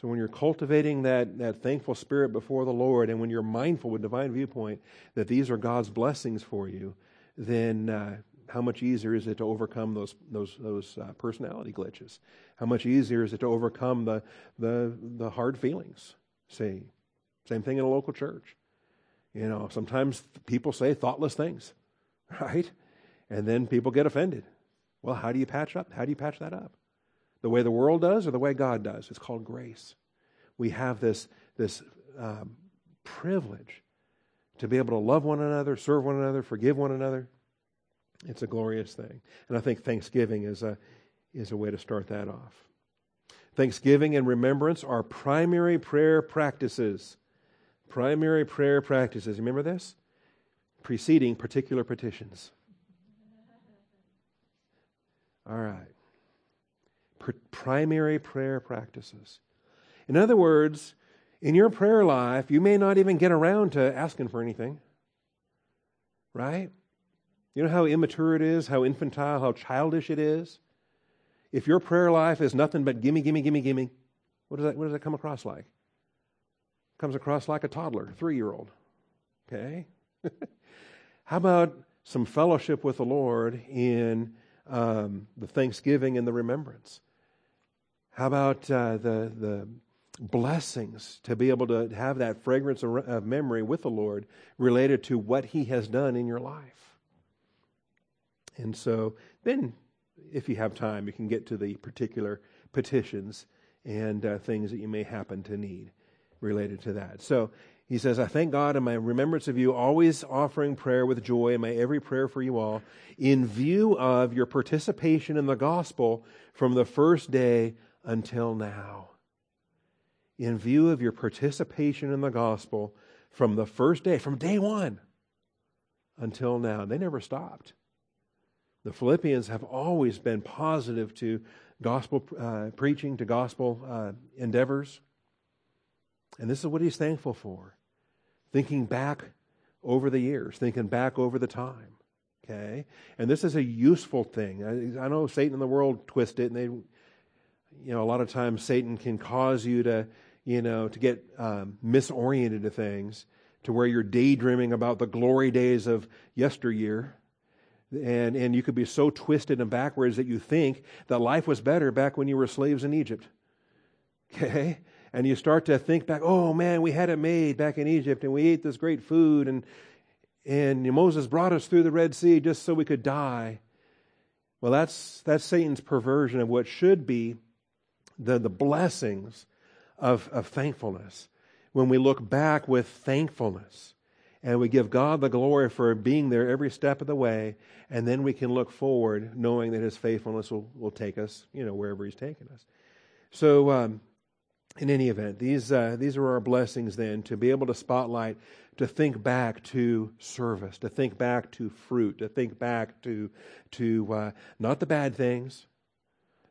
So when you're cultivating that, that thankful spirit before the Lord, and when you're mindful with divine viewpoint that these are God's blessings for you, then uh, how much easier is it to overcome those those those uh, personality glitches? How much easier is it to overcome the the the hard feelings? See, same thing in a local church. You know, sometimes people say thoughtless things, right? And then people get offended. Well, how do you patch up? How do you patch that up? The way the world does or the way God does? It's called grace. We have this, this um, privilege to be able to love one another, serve one another, forgive one another. It's a glorious thing. And I think Thanksgiving is a, is a way to start that off. Thanksgiving and remembrance are primary prayer practices. Primary prayer practices. Remember this? Preceding particular petitions. All right primary prayer practices. In other words, in your prayer life, you may not even get around to asking for anything. Right? You know how immature it is, how infantile, how childish it is? If your prayer life is nothing but gimme, gimme, gimme, gimme, what does that, what does that come across like? It comes across like a toddler, three year old. Okay? how about some fellowship with the Lord in um, the thanksgiving and the remembrance? How about uh, the, the blessings to be able to have that fragrance of memory with the Lord related to what He has done in your life? And so then, if you have time, you can get to the particular petitions and uh, things that you may happen to need related to that. So he says, I thank God in my remembrance of you, always offering prayer with joy in my every prayer for you all, in view of your participation in the gospel from the first day until now. In view of your participation in the gospel from the first day, from day one until now, they never stopped. The Philippians have always been positive to gospel uh, preaching, to gospel uh, endeavors. And this is what he's thankful for. Thinking back over the years, thinking back over the time. Okay? And this is a useful thing. I, I know Satan and the world twist it and they you know, a lot of times Satan can cause you to, you know, to get um, misoriented to things, to where you're daydreaming about the glory days of yesteryear. And, and you could be so twisted and backwards that you think that life was better back when you were slaves in Egypt. Okay? And you start to think back, oh man, we had it made back in Egypt and we ate this great food and, and Moses brought us through the Red Sea just so we could die. Well, that's, that's Satan's perversion of what should be the, the blessings of, of thankfulness. When we look back with thankfulness and we give God the glory for being there every step of the way, and then we can look forward knowing that His faithfulness will, will take us, you know, wherever He's taken us. So, um, in any event, these, uh, these are our blessings then to be able to spotlight, to think back to service, to think back to fruit, to think back to, to uh, not the bad things,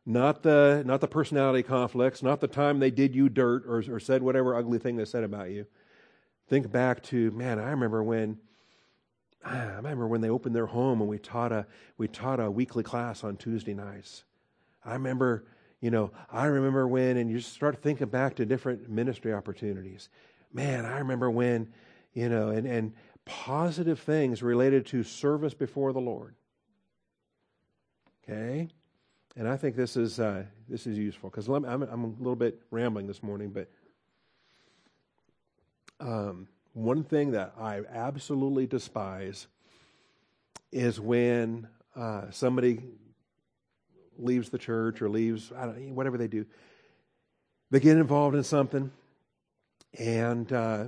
not the, not the personality conflicts, not the time they did you dirt or, or said whatever ugly thing they said about you. Think back to, man, I remember when, I remember when they opened their home and we taught a, we taught a weekly class on Tuesday nights. I remember, you know, I remember when, and you start thinking back to different ministry opportunities. Man, I remember when, you know, and, and positive things related to service before the Lord. Okay? And I think this is, uh, this is useful because I'm, I'm, a little bit rambling this morning, but um, one thing that I absolutely despise is when uh, somebody leaves the church or leaves, whatever they do, they get involved in something, and uh,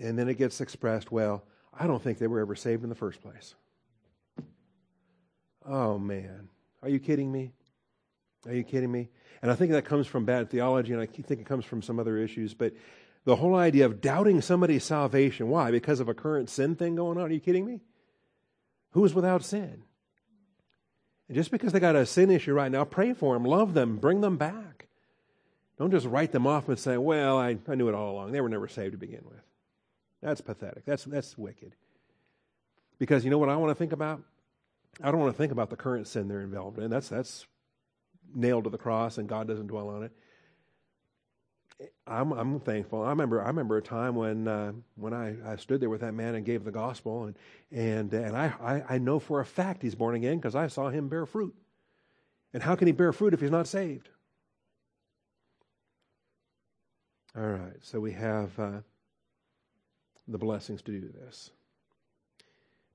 and then it gets expressed. Well, I don't think they were ever saved in the first place. Oh man, are you kidding me? Are you kidding me? And I think that comes from bad theology, and I think it comes from some other issues. But the whole idea of doubting somebody's salvation, why? Because of a current sin thing going on? Are you kidding me? Who is without sin? And just because they got a sin issue right now, pray for them, love them, bring them back. Don't just write them off and say, well, I, I knew it all along. They were never saved to begin with. That's pathetic. That's, that's wicked. Because you know what I want to think about? I don't want to think about the current sin they're involved in. That's, that's nailed to the cross and God doesn't dwell on it. I'm, I'm thankful. I remember, I remember a time when, uh, when I, I stood there with that man and gave the gospel, and, and, and I, I, I know for a fact he's born again because I saw him bear fruit. And how can he bear fruit if he's not saved? All right, so we have uh, the blessings to do this.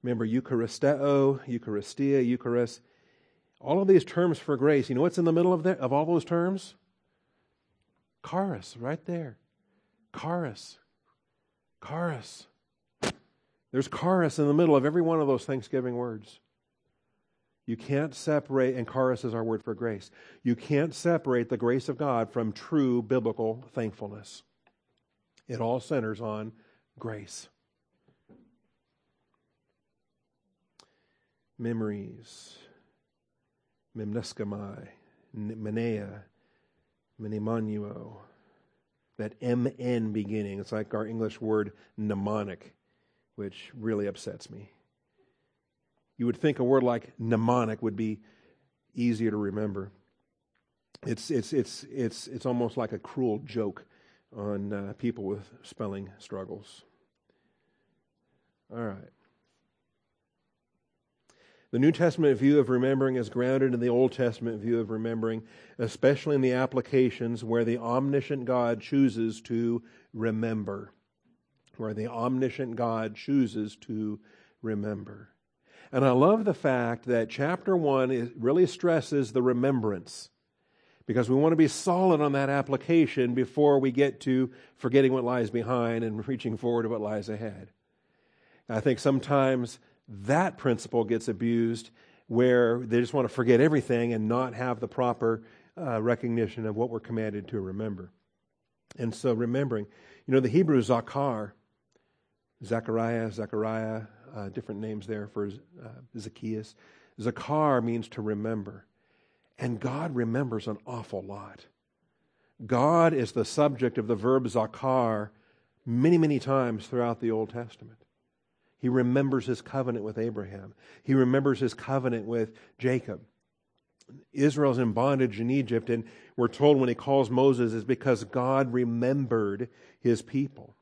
Remember, Eucharisteo, Eucharistia, Eucharist, all of these terms for grace. You know what's in the middle of, the, of all those terms? Charis, right there. Charis. Charis. There's charis in the middle of every one of those Thanksgiving words. You can't separate, and charis is our word for grace. You can't separate the grace of God from true biblical thankfulness. It all centers on grace. Memories, mimneskomai, mneia, mnemoneuo, that MN beginning. It's like our English word mnemonic, which really upsets me. You would think a word like mnemonic would be easier to remember. It's, it's, it's, it's, it's almost like a cruel joke on uh, people with spelling struggles. All right. The New Testament view of remembering is grounded in the Old Testament view of remembering, especially in the applications where the omniscient God chooses to remember. Where the omniscient God chooses to remember. And I love the fact that chapter 1 is, really stresses the remembrance because we want to be solid on that application before we get to forgetting what lies behind and reaching forward to what lies ahead. I think sometimes that principle gets abused where they just want to forget everything and not have the proper uh, recognition of what we're commanded to remember. And so, remembering, you know, the Hebrew Zakar, Zechariah, Zechariah, uh, different names there for uh, Zacchaeus. Zakar means to remember. And God remembers an awful lot. God is the subject of the verb zakar many, many times throughout the Old Testament. He remembers his covenant with Abraham. He remembers his covenant with Jacob. Israel's in bondage in Egypt, and we're told when he calls Moses is because God remembered his people.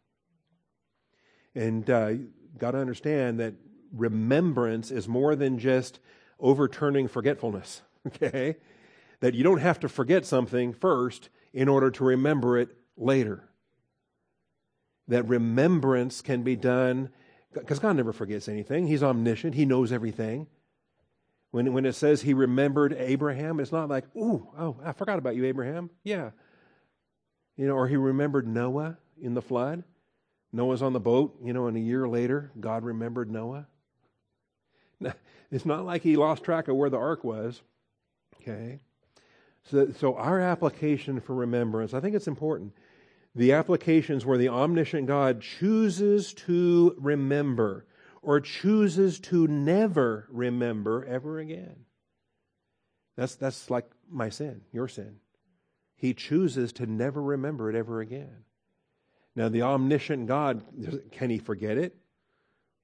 And uh, got to understand that remembrance is more than just overturning forgetfulness, okay? That you don't have to forget something first in order to remember it later. That remembrance can be done because God never forgets anything. He's omniscient, He knows everything. When, when it says He remembered Abraham, it's not like, ooh, oh, I forgot about you, Abraham. Yeah. You know, or He remembered Noah in the flood. Noah's on the boat, you know, and a year later, God remembered Noah. It's not like he lost track of where the ark was. Okay? So, so our application for remembrance, I think it's important. The applications where the omniscient God chooses to remember or chooses to never remember ever again. That's, that's like my sin, your sin. He chooses to never remember it ever again. Now, the omniscient God, can he forget it?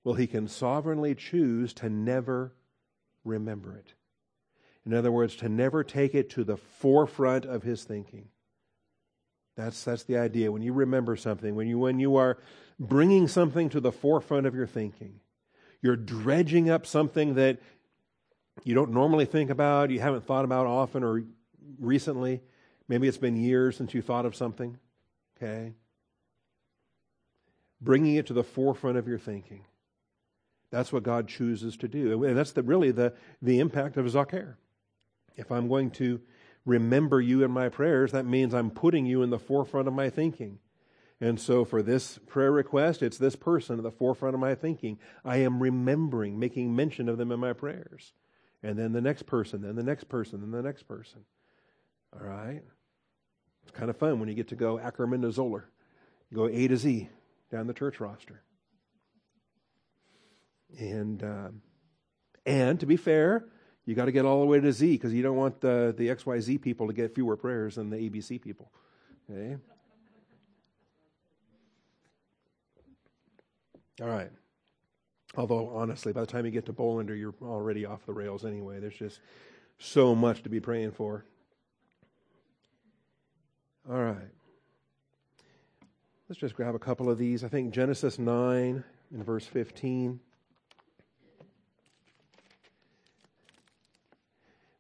Well, he can sovereignly choose to never remember it. In other words, to never take it to the forefront of his thinking. That's, that's the idea. When you remember something, when you, when you are bringing something to the forefront of your thinking, you're dredging up something that you don't normally think about, you haven't thought about often or recently. Maybe it's been years since you thought of something. Okay? bringing it to the forefront of your thinking. That's what God chooses to do. And that's the, really the, the impact of Zakar. If I'm going to remember you in my prayers, that means I'm putting you in the forefront of my thinking. And so for this prayer request, it's this person at the forefront of my thinking. I am remembering, making mention of them in my prayers. And then the next person, then the next person, then the next person. All right? It's kind of fun when you get to go Ackerman to Zoller. Go A to Z down the church roster. And uh, and to be fair, you got to get all the way to Z because you don't want the the XYZ people to get fewer prayers than the ABC people. Okay? All right. Although, honestly, by the time you get to Bolander, you're already off the rails anyway. There's just so much to be praying for. All right. Let's just grab a couple of these. I think Genesis 9 in verse 15.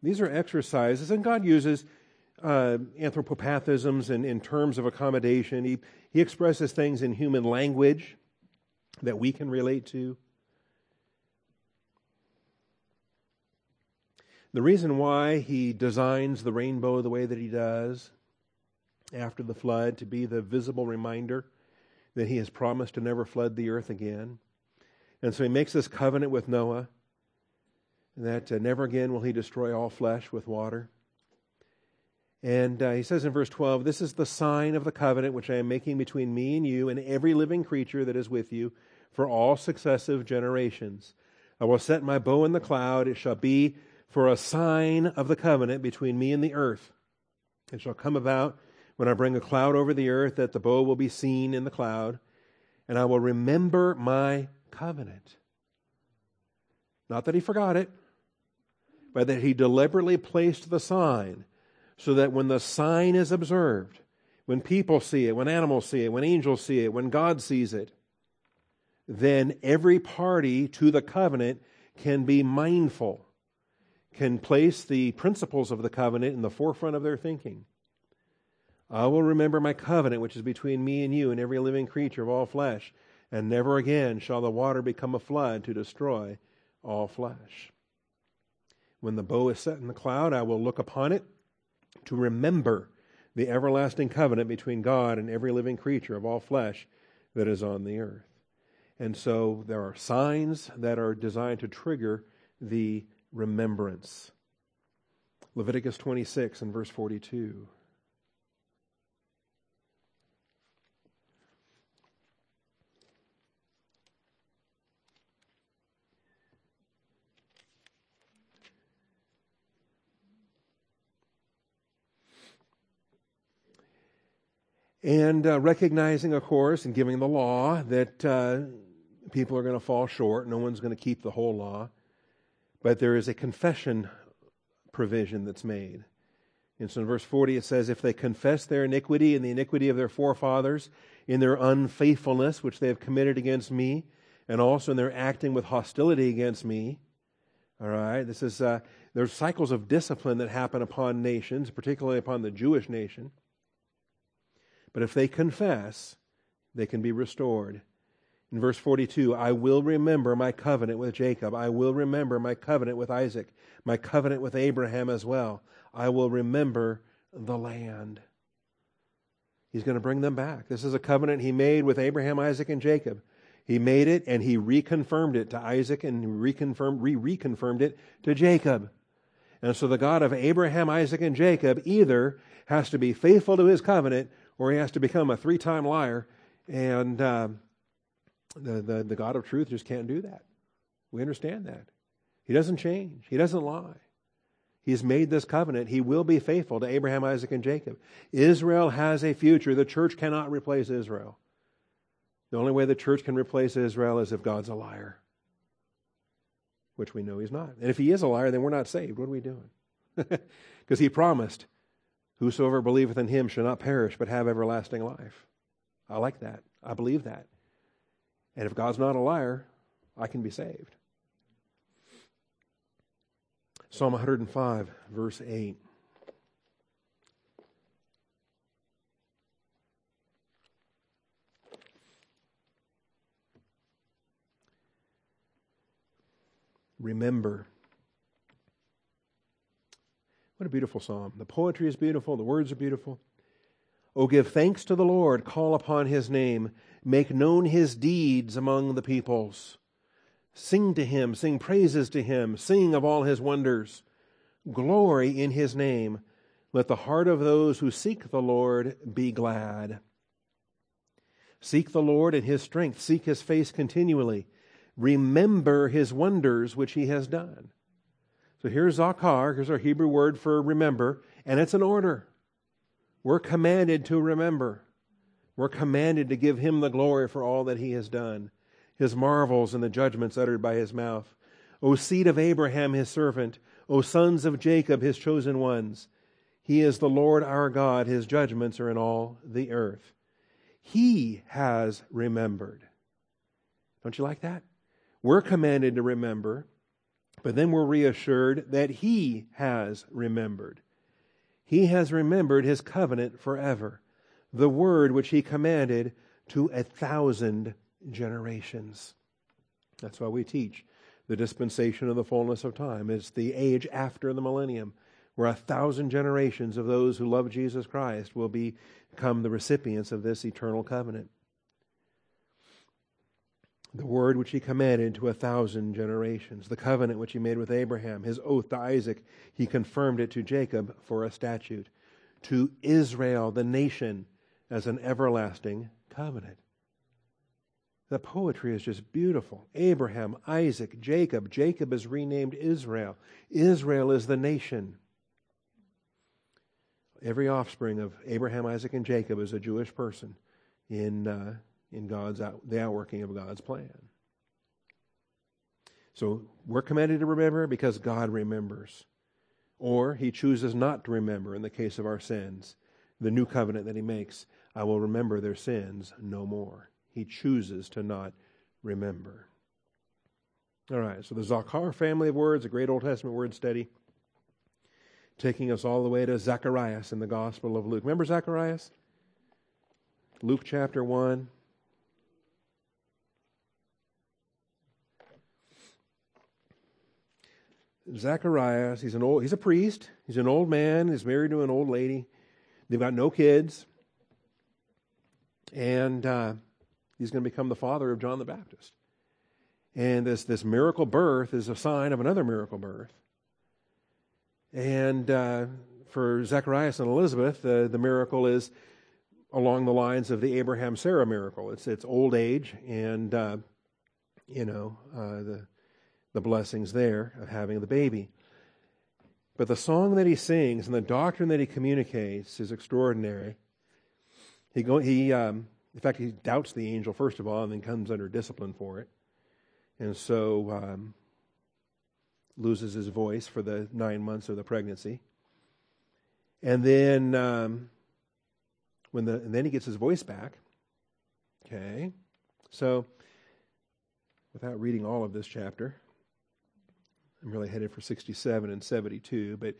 These are exercises, and God uses uh, anthropopathisms in, in terms of accommodation. He, he expresses things in human language that we can relate to. The reason why he designs the rainbow the way that he does after the flood to be the visible reminder that he has promised to never flood the earth again. And so he makes this covenant with Noah that uh, never again will he destroy all flesh with water. And uh, he says in verse 12, This is the sign of the covenant which I am making between me and you and every living creature that is with you for all successive generations. I will set my bow in the cloud. It shall be for a sign of the covenant between me and the earth. It shall come about when I bring a cloud over the earth that the bow will be seen in the cloud, and I will remember my covenant. Not that he forgot it, but that he deliberately placed the sign so that when the sign is observed, when people see it, when animals see it, when angels see it, when God sees it, then every party to the covenant can be mindful, can place the principles of the covenant in the forefront of their thinking. I will remember my covenant, which is between me and you and every living creature of all flesh, and never again shall the water become a flood to destroy all flesh. When the bow is set in the cloud, I will look upon it to remember the everlasting covenant between God and every living creature of all flesh that is on the earth. And so there are signs that are designed to trigger the remembrance. Leviticus 26 and verse 42. And uh, recognizing, of course, and giving the law that uh, people are going to fall short. No one's going to keep the whole law. But there is a confession provision that's made. And so in verse 40 it says, If they confess their iniquity and the iniquity of their forefathers in their unfaithfulness which they have committed against me, and also in their acting with hostility against me. All right, this is, uh, there's cycles of discipline that happen upon nations, particularly upon the Jewish nation. But if they confess, they can be restored. In verse 42, I will remember my covenant with Jacob. I will remember my covenant with Isaac, my covenant with Abraham as well. I will remember the land. He's going to bring them back. This is a covenant he made with Abraham, Isaac, and Jacob. He made it and he reconfirmed it to Isaac and reconfirmed, re-reconfirmed it to Jacob. And so the God of Abraham, Isaac, and Jacob either has to be faithful to his covenant or he has to become a three-time liar and um, the, the, the God of truth just can't do that. We understand that. He doesn't change, He doesn't lie. He's made this covenant. He will be faithful to Abraham, Isaac, and Jacob. Israel has a future. The church cannot replace Israel. The only way the church can replace Israel is if God's a liar, which we know he's not. And if he is a liar, then we're not saved. What are we doing? Because he promised, Whosoever believeth in him shall not perish, but have everlasting life. I like that. I believe that. And if God's not a liar, I can be saved. Psalm 105, verse 8. Remember. What a beautiful psalm. The poetry is beautiful, the words are beautiful. Oh, give thanks to the Lord, call upon his name, make known his deeds among the peoples. Sing to him, sing praises to him, sing of all his wonders. Glory in his name. Let the heart of those who seek the Lord be glad. Seek the Lord in his strength, seek his face continually. Remember his wonders which he has done. So here's zakar, here's our Hebrew word for remember, and it's an order. We're commanded to remember. We're commanded to give him the glory for all that he has done, his marvels and the judgments uttered by his mouth. O seed of Abraham, his servant, O sons of Jacob, his chosen ones. He is the Lord our God, his judgments are in all the earth. He has remembered. Don't you like that? We're commanded to remember, but then we're reassured that He has remembered. He has remembered His covenant forever, the word which He commanded to a thousand generations. That's why we teach the dispensation of the fullness of time. It's the age after the millennium, where a thousand generations of those who love Jesus Christ will become the recipients of this eternal covenant the word which he commanded to a thousand generations, the covenant which he made with Abraham, his oath to Isaac, he confirmed it to Jacob for a statute, to Israel, the nation, as an everlasting covenant. The poetry is just beautiful. Abraham, Isaac, Jacob. Jacob is renamed Israel. Israel is the nation. Every offspring of Abraham, Isaac, and Jacob is a Jewish person in uh, in God's the outworking of God's plan. So we're commanded to remember because God remembers. Or he chooses not to remember in the case of our sins. The new covenant that he makes, I will remember their sins no more. He chooses to not remember. All right, so the Zakar family of words, a great Old Testament word study, taking us all the way to Zacharias in the Gospel of Luke. Remember Zacharias? Luke chapter 1. Zacharias, he's an old, he's a priest. He's an old man. He's married to an old lady. They've got no kids, and uh, he's going to become the father of John the Baptist. And this this miracle birth is a sign of another miracle birth. And uh, for Zacharias and Elizabeth, uh, the miracle is along the lines of the Abraham Sarah miracle. It's it's old age, and uh, you know uh, the the blessings there of having the baby. But the song that he sings and the doctrine that he communicates is extraordinary. He, go, he um, in fact, he doubts the angel first of all, and then comes under discipline for it, and so um, loses his voice for the nine months of the pregnancy. And then, um, when the and then he gets his voice back. Okay, so without reading all of this chapter, I'm really headed for 67 and 72, but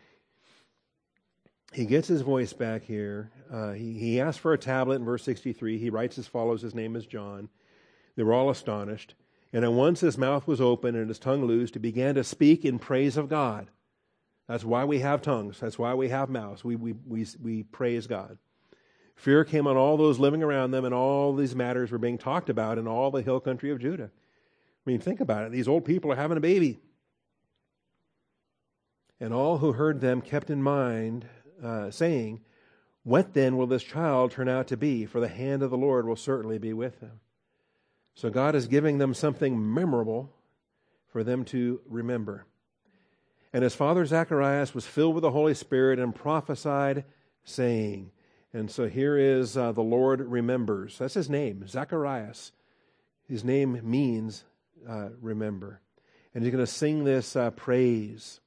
he gets his voice back here. Uh, he, he asks for a tablet in verse 63. He writes as follows His name is John. They were all astonished. And at once his mouth was open and his tongue loosed. He began to speak in praise of God. That's why we have tongues. That's why we have mouths. We, we, we, we praise God. Fear came on all those living around them, and all these matters were being talked about in all the hill country of Judah. I mean, think about it. These old people are having a baby. And all who heard them kept in mind, uh, saying, What then will this child turn out to be? For the hand of the Lord will certainly be with him. So God is giving them something memorable for them to remember. And his father Zacharias was filled with the Holy Spirit and prophesied, saying, and so here is uh, the Lord remembers. That's his name, Zacharias. His name means uh, remember. And he's going to sing this uh, praise.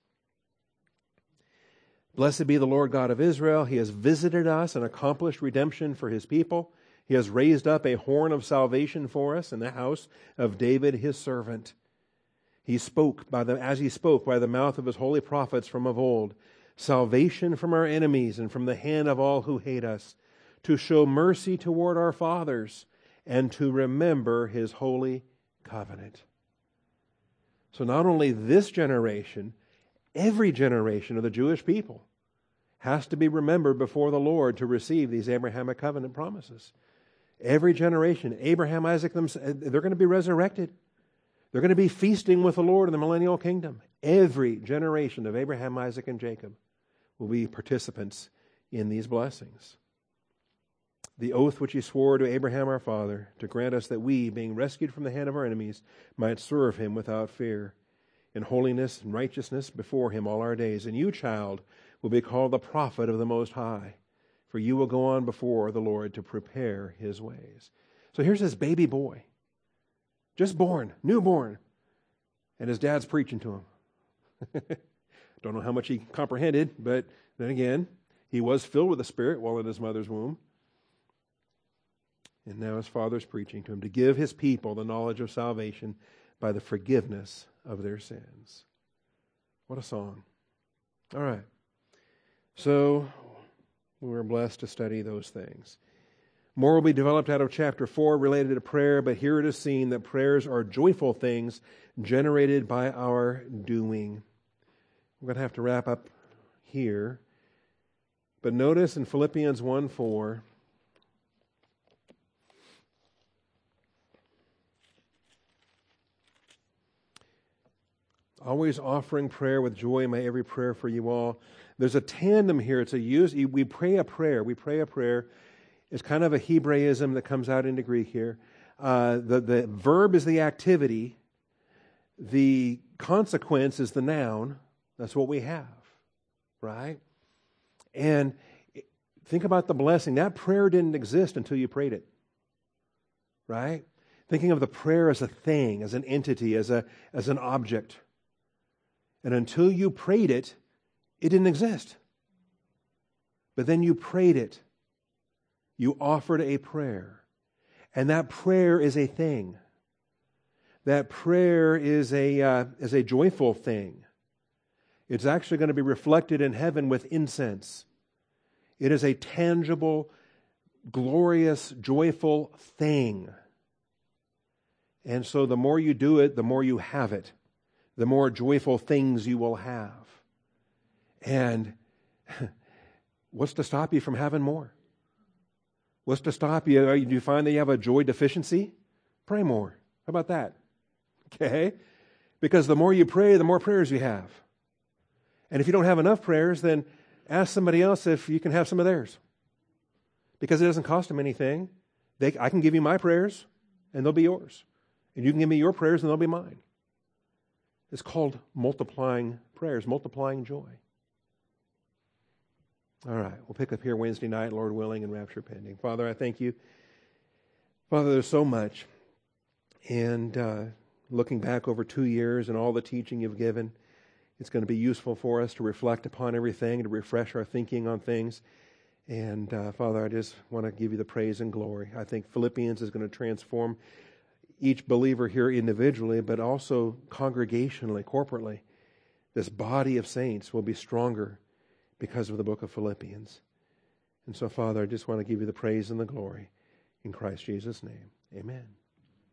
Blessed be the Lord God of Israel. He has visited us and accomplished redemption for his people. He has raised up a horn of salvation for us in the house of David his servant. He spoke by the, as he spoke by the mouth of his holy prophets from of old, salvation from our enemies and from the hand of all who hate us, to show mercy toward our fathers and to remember his holy covenant. So not only this generation, every generation of the Jewish people has to be remembered before the Lord to receive these Abrahamic covenant promises. Every generation, Abraham, Isaac, they're going to be resurrected. They're going to be feasting with the Lord in the millennial kingdom. Every generation of Abraham, Isaac, and Jacob will be participants in these blessings. The oath which he swore to Abraham our father, to grant us that we, being rescued from the hand of our enemies, might serve him without fear, in holiness and righteousness before him all our days. And you, child, will be called the prophet of the Most High, for you will go on before the Lord to prepare his ways. So here's this baby boy, just born, newborn, and his dad's preaching to him. Don't know how much he comprehended, but then again, he was filled with the Spirit while in his mother's womb. And now his father's preaching to him to give his people the knowledge of salvation by the forgiveness of their sins. What a song. All right. So we were blessed to study those things. More will be developed out of chapter 4 related to prayer, but here it is seen that prayers are joyful things generated by our doing. We're going to have to wrap up here. But notice in Philippians 1 4, always offering prayer with joy in my every prayer for you all. There's a tandem here. It's a use. We pray a prayer. We pray a prayer. It's kind of a Hebraism that comes out into Greek here. Uh, the the verb is the activity. The consequence is the noun. That's what we have, right? And think about the blessing. That prayer didn't exist until you prayed it, right? Thinking of the prayer as a thing, as an entity, as a as an object. And until you prayed it, it didn't exist. But then you prayed it. You offered a prayer. And that prayer is a thing. That prayer is a, uh, is a joyful thing. It's actually going to be reflected in heaven with incense. It is a tangible, glorious, joyful thing. And so the more you do it, the more you have it, the more joyful things you will have. And what's to stop you from having more? What's to stop you? Do you find that you have a joy deficiency? Pray more. How about that? Okay? Because the more you pray, the more prayers you have. And if you don't have enough prayers, then ask somebody else if you can have some of theirs. Because it doesn't cost them anything. They, I can give you my prayers, and they'll be yours. And you can give me your prayers, and they'll be mine. It's called multiplying prayers, multiplying joy. All right, we'll pick up here Wednesday night, Lord willing, and rapture pending. Father, I thank you. Father, there's so much. And uh, looking back over two years and all the teaching you've given, it's going to be useful for us to reflect upon everything, to refresh our thinking on things. And uh, Father, I just want to give you the praise and glory. I think Philippians is going to transform each believer here individually, but also congregationally, corporately. This body of saints will be stronger because of the book of Philippians. And so, Father, I just want to give you the praise and the glory in Christ Jesus' name. Amen.